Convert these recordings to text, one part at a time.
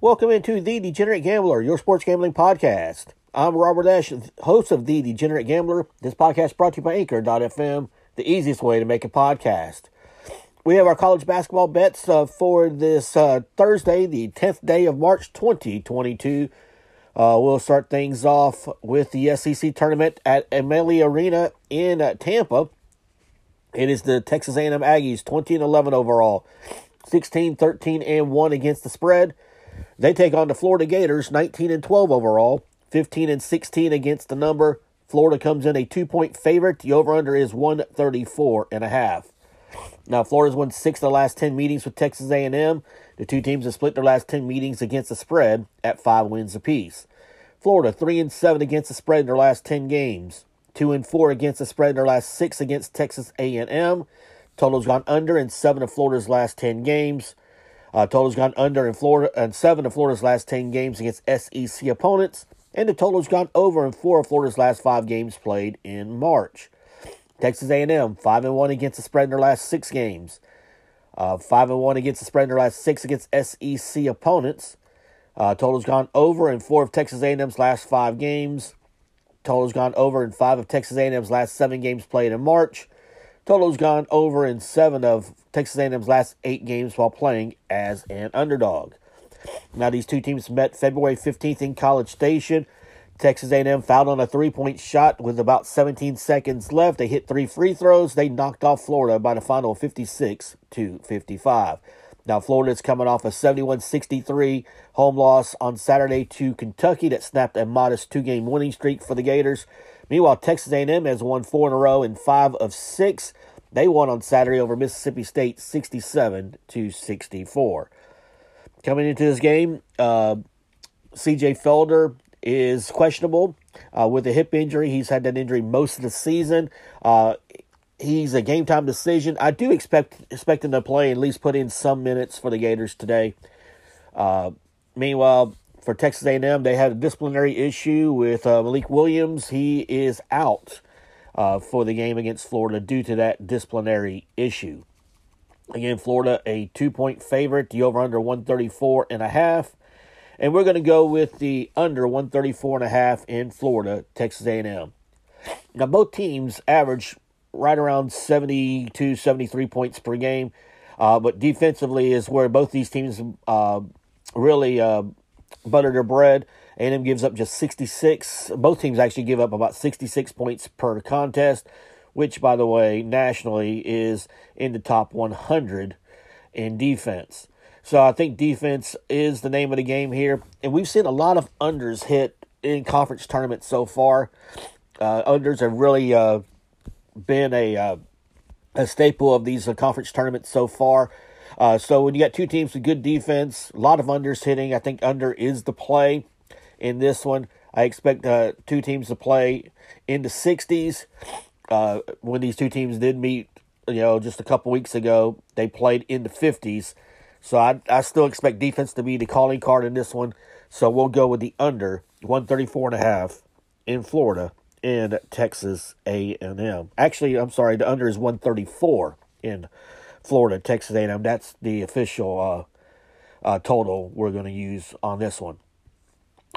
Welcome into The Degenerate Gambler, your sports gambling podcast. I'm Robert Ash, host of The Degenerate Gambler. This podcast brought to you by Anchor.fm, the easiest way to make a podcast. We have our college basketball bets uh, for this uh, Thursday, the 10th day of March 2022. Uh, we'll start things off with the SEC tournament at Amalie Arena in uh, Tampa. It is the Texas A&M Aggies, 20 and 11 overall, 16, 13 and 1 against the spread. They take on the Florida Gators, 19 and 12 overall, 15 and 16 against the number. Florida comes in a two point favorite. The over under is 134 and a half. Now Florida's won six of the last 10 meetings with Texas A&M. The two teams have split their last 10 meetings against the spread at 5 wins apiece. Florida 3 and 7 against the spread in their last 10 games. 2 and 4 against the spread in their last 6 against Texas A&M. Total's gone under in 7 of Florida's last 10 games. Uh, total's gone under in Florida and 7 of Florida's last 10 games against SEC opponents. And the total's gone over in 4 of Florida's last 5 games played in March. Texas A&M 5 and 1 against the spread in their last 6 games. Uh, 5 and 1 against the spread in their last 6 against SEC opponents. Uh, total's gone over in 4 of Texas A&M's last 5 games. Total's gone over in 5 of Texas A&M's last 7 games played in March. Total's gone over in 7 of Texas A&M's last 8 games while playing as an underdog. Now these two teams met February 15th in College Station. Texas A&M fouled on a three-point shot with about 17 seconds left. They hit three free throws. They knocked off Florida by the final 56 to 55. Now Florida's coming off a 71-63 home loss on Saturday to Kentucky that snapped a modest two-game winning streak for the Gators. Meanwhile, Texas A&M has won four in a row in five of six. They won on Saturday over Mississippi State 67 to 64. Coming into this game, uh, CJ Felder is questionable uh, with a hip injury. He's had that injury most of the season. Uh, he's a game time decision. I do expect expect him to play at least put in some minutes for the Gators today. Uh, meanwhile, for Texas A&M, they had a disciplinary issue with uh, Malik Williams. He is out uh, for the game against Florida due to that disciplinary issue. Again, Florida a two point favorite. The over under one thirty four and a half. And we're going to go with the under 134 and a half in Florida, Texas A&M. Now both teams average right around 72, 73 points per game. Uh, but defensively is where both these teams uh, really uh, butter their bread. A&M gives up just 66. Both teams actually give up about 66 points per contest, which, by the way, nationally is in the top 100 in defense. So I think defense is the name of the game here. And we've seen a lot of unders hit in conference tournaments so far. Uh, unders have really uh, been a uh, a staple of these uh, conference tournaments so far. Uh, so when you got two teams with good defense, a lot of unders hitting, I think under is the play in this one. I expect uh, two teams to play in the 60s. when these two teams did meet, you know, just a couple weeks ago, they played in the 50s. So I, I still expect defense to be the calling card in this one. So we'll go with the under 134 and a half in Florida and Texas A&M. Actually, I'm sorry, the under is 134 in Florida, Texas A&M. That's the official uh, uh, total we're going to use on this one.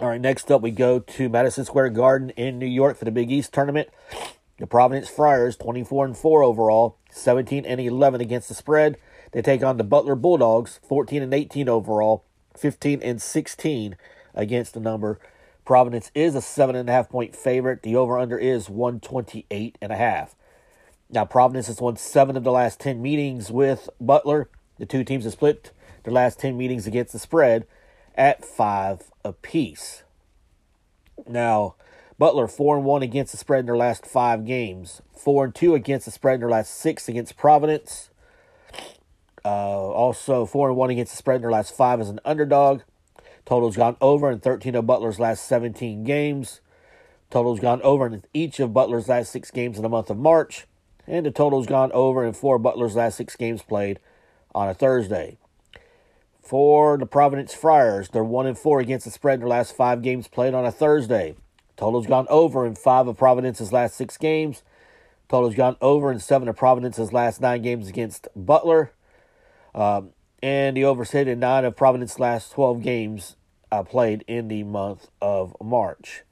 All right, next up we go to Madison Square Garden in New York for the Big East tournament. The Providence Friars, 24 and 4 overall, 17 and 11 against the spread. They take on the Butler Bulldogs, 14 and 18 overall, 15 and 16 against the number. Providence is a seven and a half point favorite. The over under is 128 and a half. Now, Providence has won seven of the last 10 meetings with Butler. The two teams have split their last 10 meetings against the spread at five apiece. Now, Butler four and one against the spread in their last five games. Four and two against the spread in their last six against Providence. Uh, also, 4 and 1 against the spread in their last five as an underdog. Total's gone over in 13 of Butler's last 17 games. Total's gone over in each of Butler's last six games in the month of March. And the total's gone over in four of Butler's last six games played on a Thursday. For the Providence Friars, they're 1 and 4 against the spread in their last five games played on a Thursday. Total's gone over in five of Providence's last six games. Total's gone over in seven of Providence's last nine games against Butler. Um, and the over hit in nine of Providence's last 12 games uh, played in the month of March.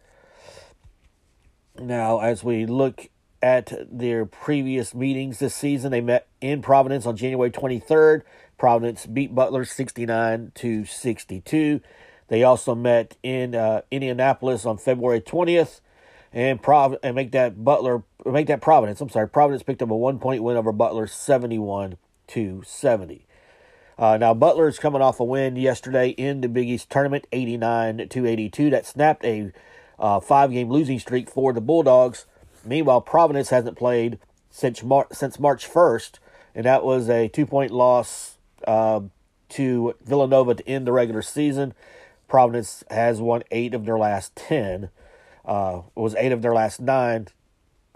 Now, as we look at their previous meetings this season, they met in Providence on January 23rd. Providence beat Butler 69 to 62. They also met in uh, Indianapolis on February 20th and Prov- and make that Butler make that Providence. I'm sorry, Providence picked up a one point win over Butler, 71 to 70. Uh, now is coming off a win yesterday in the Big East tournament, 89 to 82. That snapped a uh, five game losing streak for the Bulldogs. Meanwhile, Providence hasn't played since Mar- since March 1st, and that was a two point loss uh, to Villanova to end the regular season. Providence has won eight of their last ten. Uh, was eight of their last nine.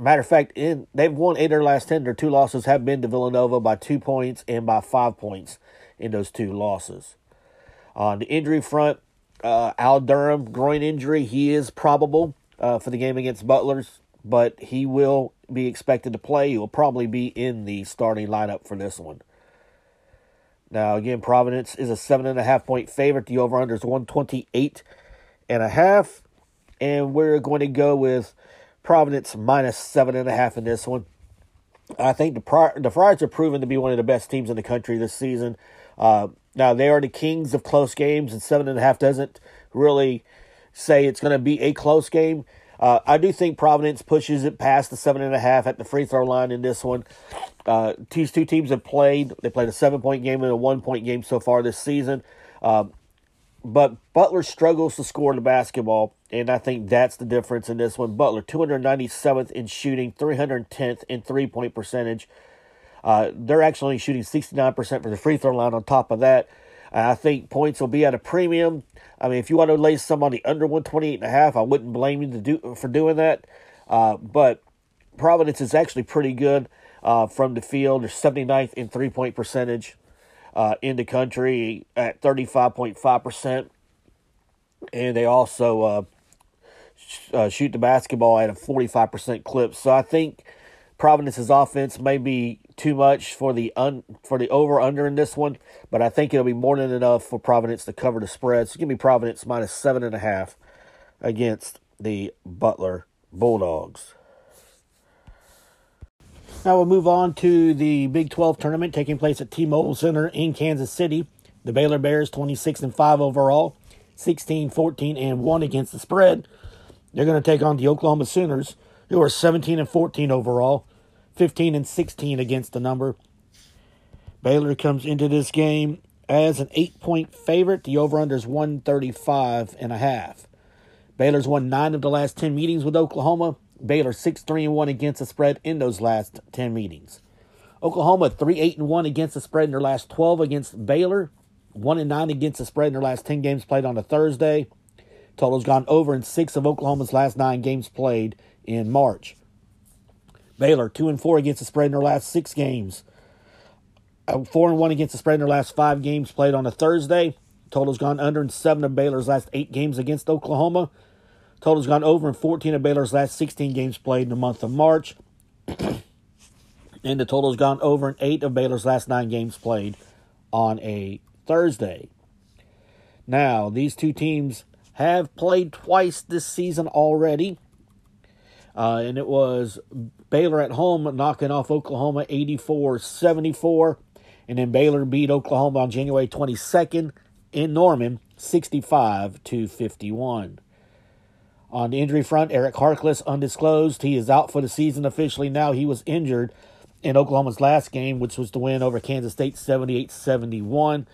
Matter of fact, in they've won eight of their last ten. Their two losses have been to Villanova by two points and by five points in those two losses. On the injury front, uh, Al Durham groin injury. He is probable uh, for the game against Butler's, but he will be expected to play. He will probably be in the starting lineup for this one. Now again, Providence is a seven and a half point favorite. The over under is one twenty eight and a half. And a half, and we're going to go with Providence minus seven and a half in this one. I think the Pri- the Friars are proven to be one of the best teams in the country this season. Uh, now they are the kings of close games, and seven and a half doesn't really say it's going to be a close game. Uh, I do think Providence pushes it past the seven and a half at the free throw line in this one. Uh, these two teams have played. They played a seven point game and a one point game so far this season. Uh, but Butler struggles to score the basketball, and I think that's the difference in this one. Butler, 297th in shooting, 310th in three point percentage. Uh, they're actually shooting 69% for the free throw line on top of that. I think points will be at a premium. I mean, if you want to lay somebody under 128 and a half, I wouldn't blame you to do for doing that. Uh, but Providence is actually pretty good uh, from the field. They're 79th in three point percentage uh, in the country at 35.5%. And they also uh, sh- uh, shoot the basketball at a 45% clip. So I think Providence's offense may be too much for the un, for the over under in this one, but I think it'll be more than enough for Providence to cover the spread. So give me Providence minus seven and a half against the Butler Bulldogs. Now we'll move on to the Big 12 tournament taking place at T-Mobile Center in Kansas City. The Baylor Bears 26 and 5 overall, 16, 14 and 1 against the spread. They're going to take on the Oklahoma Sooners who are 17 and 14 overall, 15 and 16 against the number. Baylor comes into this game as an 8-point favorite. The over-under is 135 and a half. Baylor's won 9 of the last 10 meetings with Oklahoma. Baylor 6 3 and 1 against the spread in those last 10 meetings. Oklahoma 3 8 and 1 against the spread in their last 12 against Baylor. 1 and 9 against the spread in their last 10 games played on a Thursday. Total's gone over in 6 of Oklahoma's last 9 games played in March. Baylor 2 and 4 against the spread in their last 6 games. Uh, 4 and 1 against the spread in their last 5 games played on a Thursday. Total's gone under in 7 of Baylor's last 8 games against Oklahoma. Total's gone over in 14 of Baylor's last 16 games played in the month of March. and the total's gone over in 8 of Baylor's last 9 games played on a Thursday. Now, these two teams have played twice this season already. Uh, and it was Baylor at home knocking off Oklahoma 84 74. And then Baylor beat Oklahoma on January 22nd in Norman 65 to 51. On the injury front, Eric Harkless undisclosed. He is out for the season officially now. He was injured in Oklahoma's last game, which was the win over Kansas State 78 71.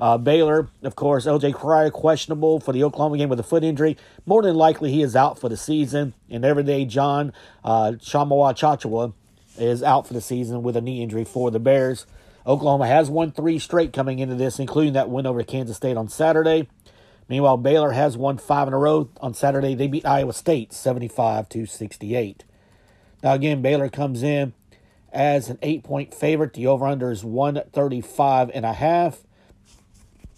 Uh, Baylor, of course, LJ Cryer questionable for the Oklahoma game with a foot injury. More than likely, he is out for the season. And everyday John uh, Tchatchoua is out for the season with a knee injury for the Bears. Oklahoma has won three straight coming into this, including that win over Kansas State on Saturday. Meanwhile, Baylor has won five in a row. On Saturday, they beat Iowa State 75 to 68. Now, again, Baylor comes in as an eight point favorite. The over under is 135 and a half.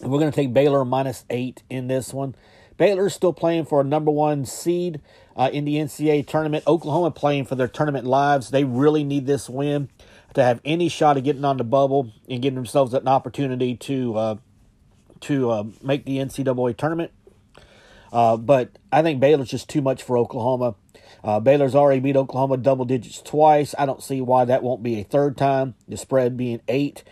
And we're going to take Baylor minus eight in this one Baylor's still playing for a number one seed uh, in the NCAA tournament. Oklahoma playing for their tournament lives. They really need this win to have any shot of getting on the bubble and getting themselves an opportunity to uh, to uh, make the NCAA tournament. Uh, but I think Baylor's just too much for Oklahoma. Uh, Baylor's already beat Oklahoma double digits twice. I don't see why that won't be a third time. The spread being eight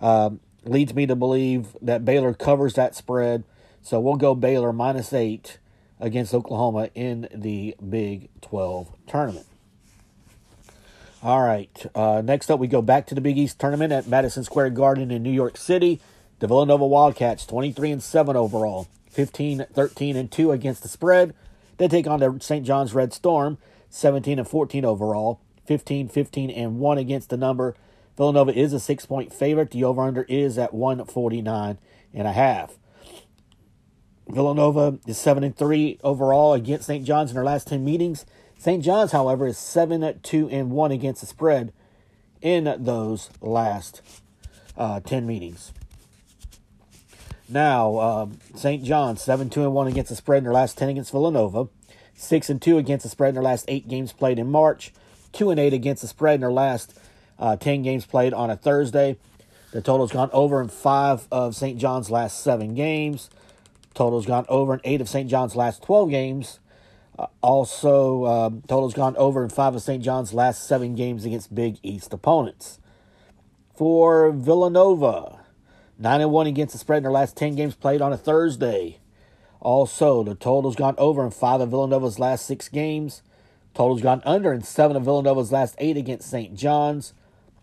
um, leads me to believe that Baylor covers that spread. So we'll go Baylor minus eight against Oklahoma in the Big 12 tournament. All right. Uh, next up, we go back to the Big East tournament at Madison Square Garden in New York City. The Villanova Wildcats, 23 and 7 overall, 15, 13 and 2 against the spread. They take on the St. John's Red Storm, 17 and 14 overall, 15, 15 and 1 against the number. Villanova is a six point favorite. The over under is at 149 and a half. Villanova is 7 and 3 overall against St. John's in their last 10 meetings. St. John's, however, is 7 2 and 1 against the spread in those last uh, 10 meetings. Now, uh, St. John's 7 2 and 1 against the spread in their last 10 against Villanova, 6 and 2 against the spread in their last 8 games played in March, 2 and 8 against the spread in their last uh, 10 games played on a Thursday. The total's gone over in 5 of St. John's last 7 games. Total's gone over in 8 of St. John's last 12 games. Uh, also, um, total's gone over in 5 of St. John's last 7 games against Big East opponents. For Villanova, 9 and 1 against the spread in their last 10 games played on a Thursday. Also, the total's gone over in 5 of Villanova's last 6 games. Total's gone under in 7 of Villanova's last 8 against St. John's.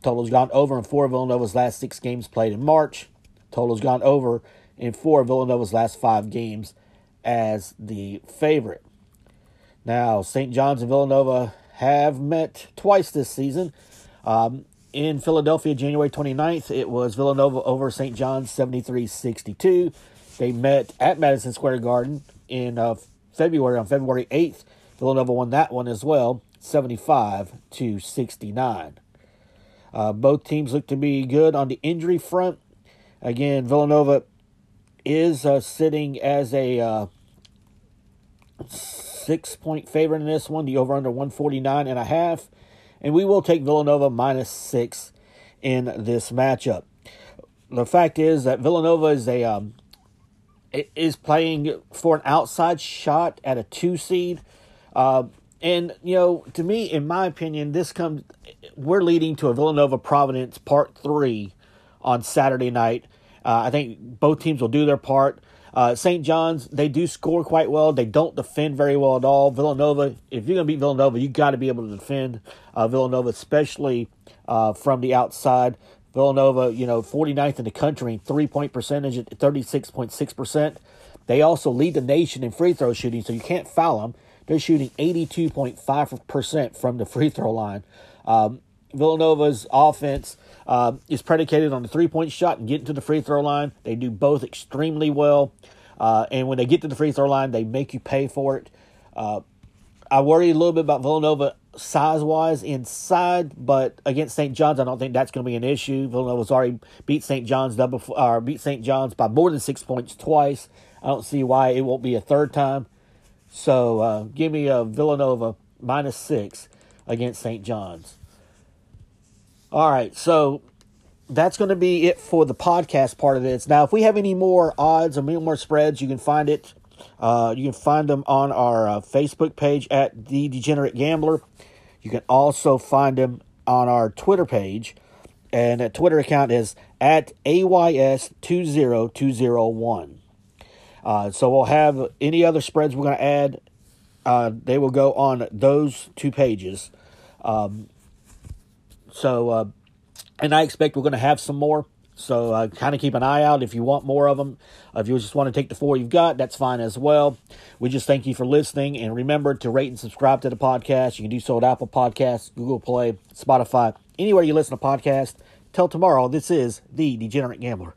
Total's gone over in 4 of Villanova's last 6 games played in March. Total's gone over in 4 of Villanova's last 5 games as the favorite. Now, St. John's and Villanova have met twice this season. Um, in Philadelphia, January 29th. It was Villanova over St. John's 73 62. They met at Madison Square Garden in uh, February, on February 8th. Villanova won that one as well, 75 to 69. Uh, both teams look to be good on the injury front. Again, Villanova is uh, sitting as a uh, six point favorite in this one, the over under 149 and a half and we will take Villanova minus six in this matchup. The fact is that Villanova is a um, is playing for an outside shot at a two seed, uh, and you know, to me, in my opinion, this comes we're leading to a Villanova Providence part three on Saturday night. Uh, I think both teams will do their part. Uh, St. John's, they do score quite well. They don't defend very well at all. Villanova, if you're going to beat Villanova, you got to be able to defend uh, Villanova, especially uh, from the outside. Villanova, you know, 49th in the country, three point percentage at 36.6%. They also lead the nation in free throw shooting, so you can't foul them. They're shooting 82.5% from the free throw line. Um, Villanova's offense uh, is predicated on the three point shot and getting to the free throw line. They do both extremely well. Uh, and when they get to the free throw line, they make you pay for it. Uh, I worry a little bit about Villanova size wise inside, but against St. John's, I don't think that's going to be an issue. Villanova's already beat St. John's double, or beat St. John's by more than six points twice. I don't see why it won't be a third time. So uh, give me a Villanova minus six against St. John's. All right, so that's going to be it for the podcast part of this. Now, if we have any more odds or any more spreads, you can find it. Uh, you can find them on our uh, Facebook page at the Degenerate Gambler. You can also find them on our Twitter page, and that Twitter account is at AYS20201. Uh, so we'll have any other spreads we're going to add. Uh, they will go on those two pages. Um, so, uh, and I expect we're going to have some more. So, uh, kind of keep an eye out if you want more of them. Uh, if you just want to take the four you've got, that's fine as well. We just thank you for listening. And remember to rate and subscribe to the podcast. You can do so at Apple Podcasts, Google Play, Spotify, anywhere you listen to podcasts. Till tomorrow, this is The Degenerate Gambler.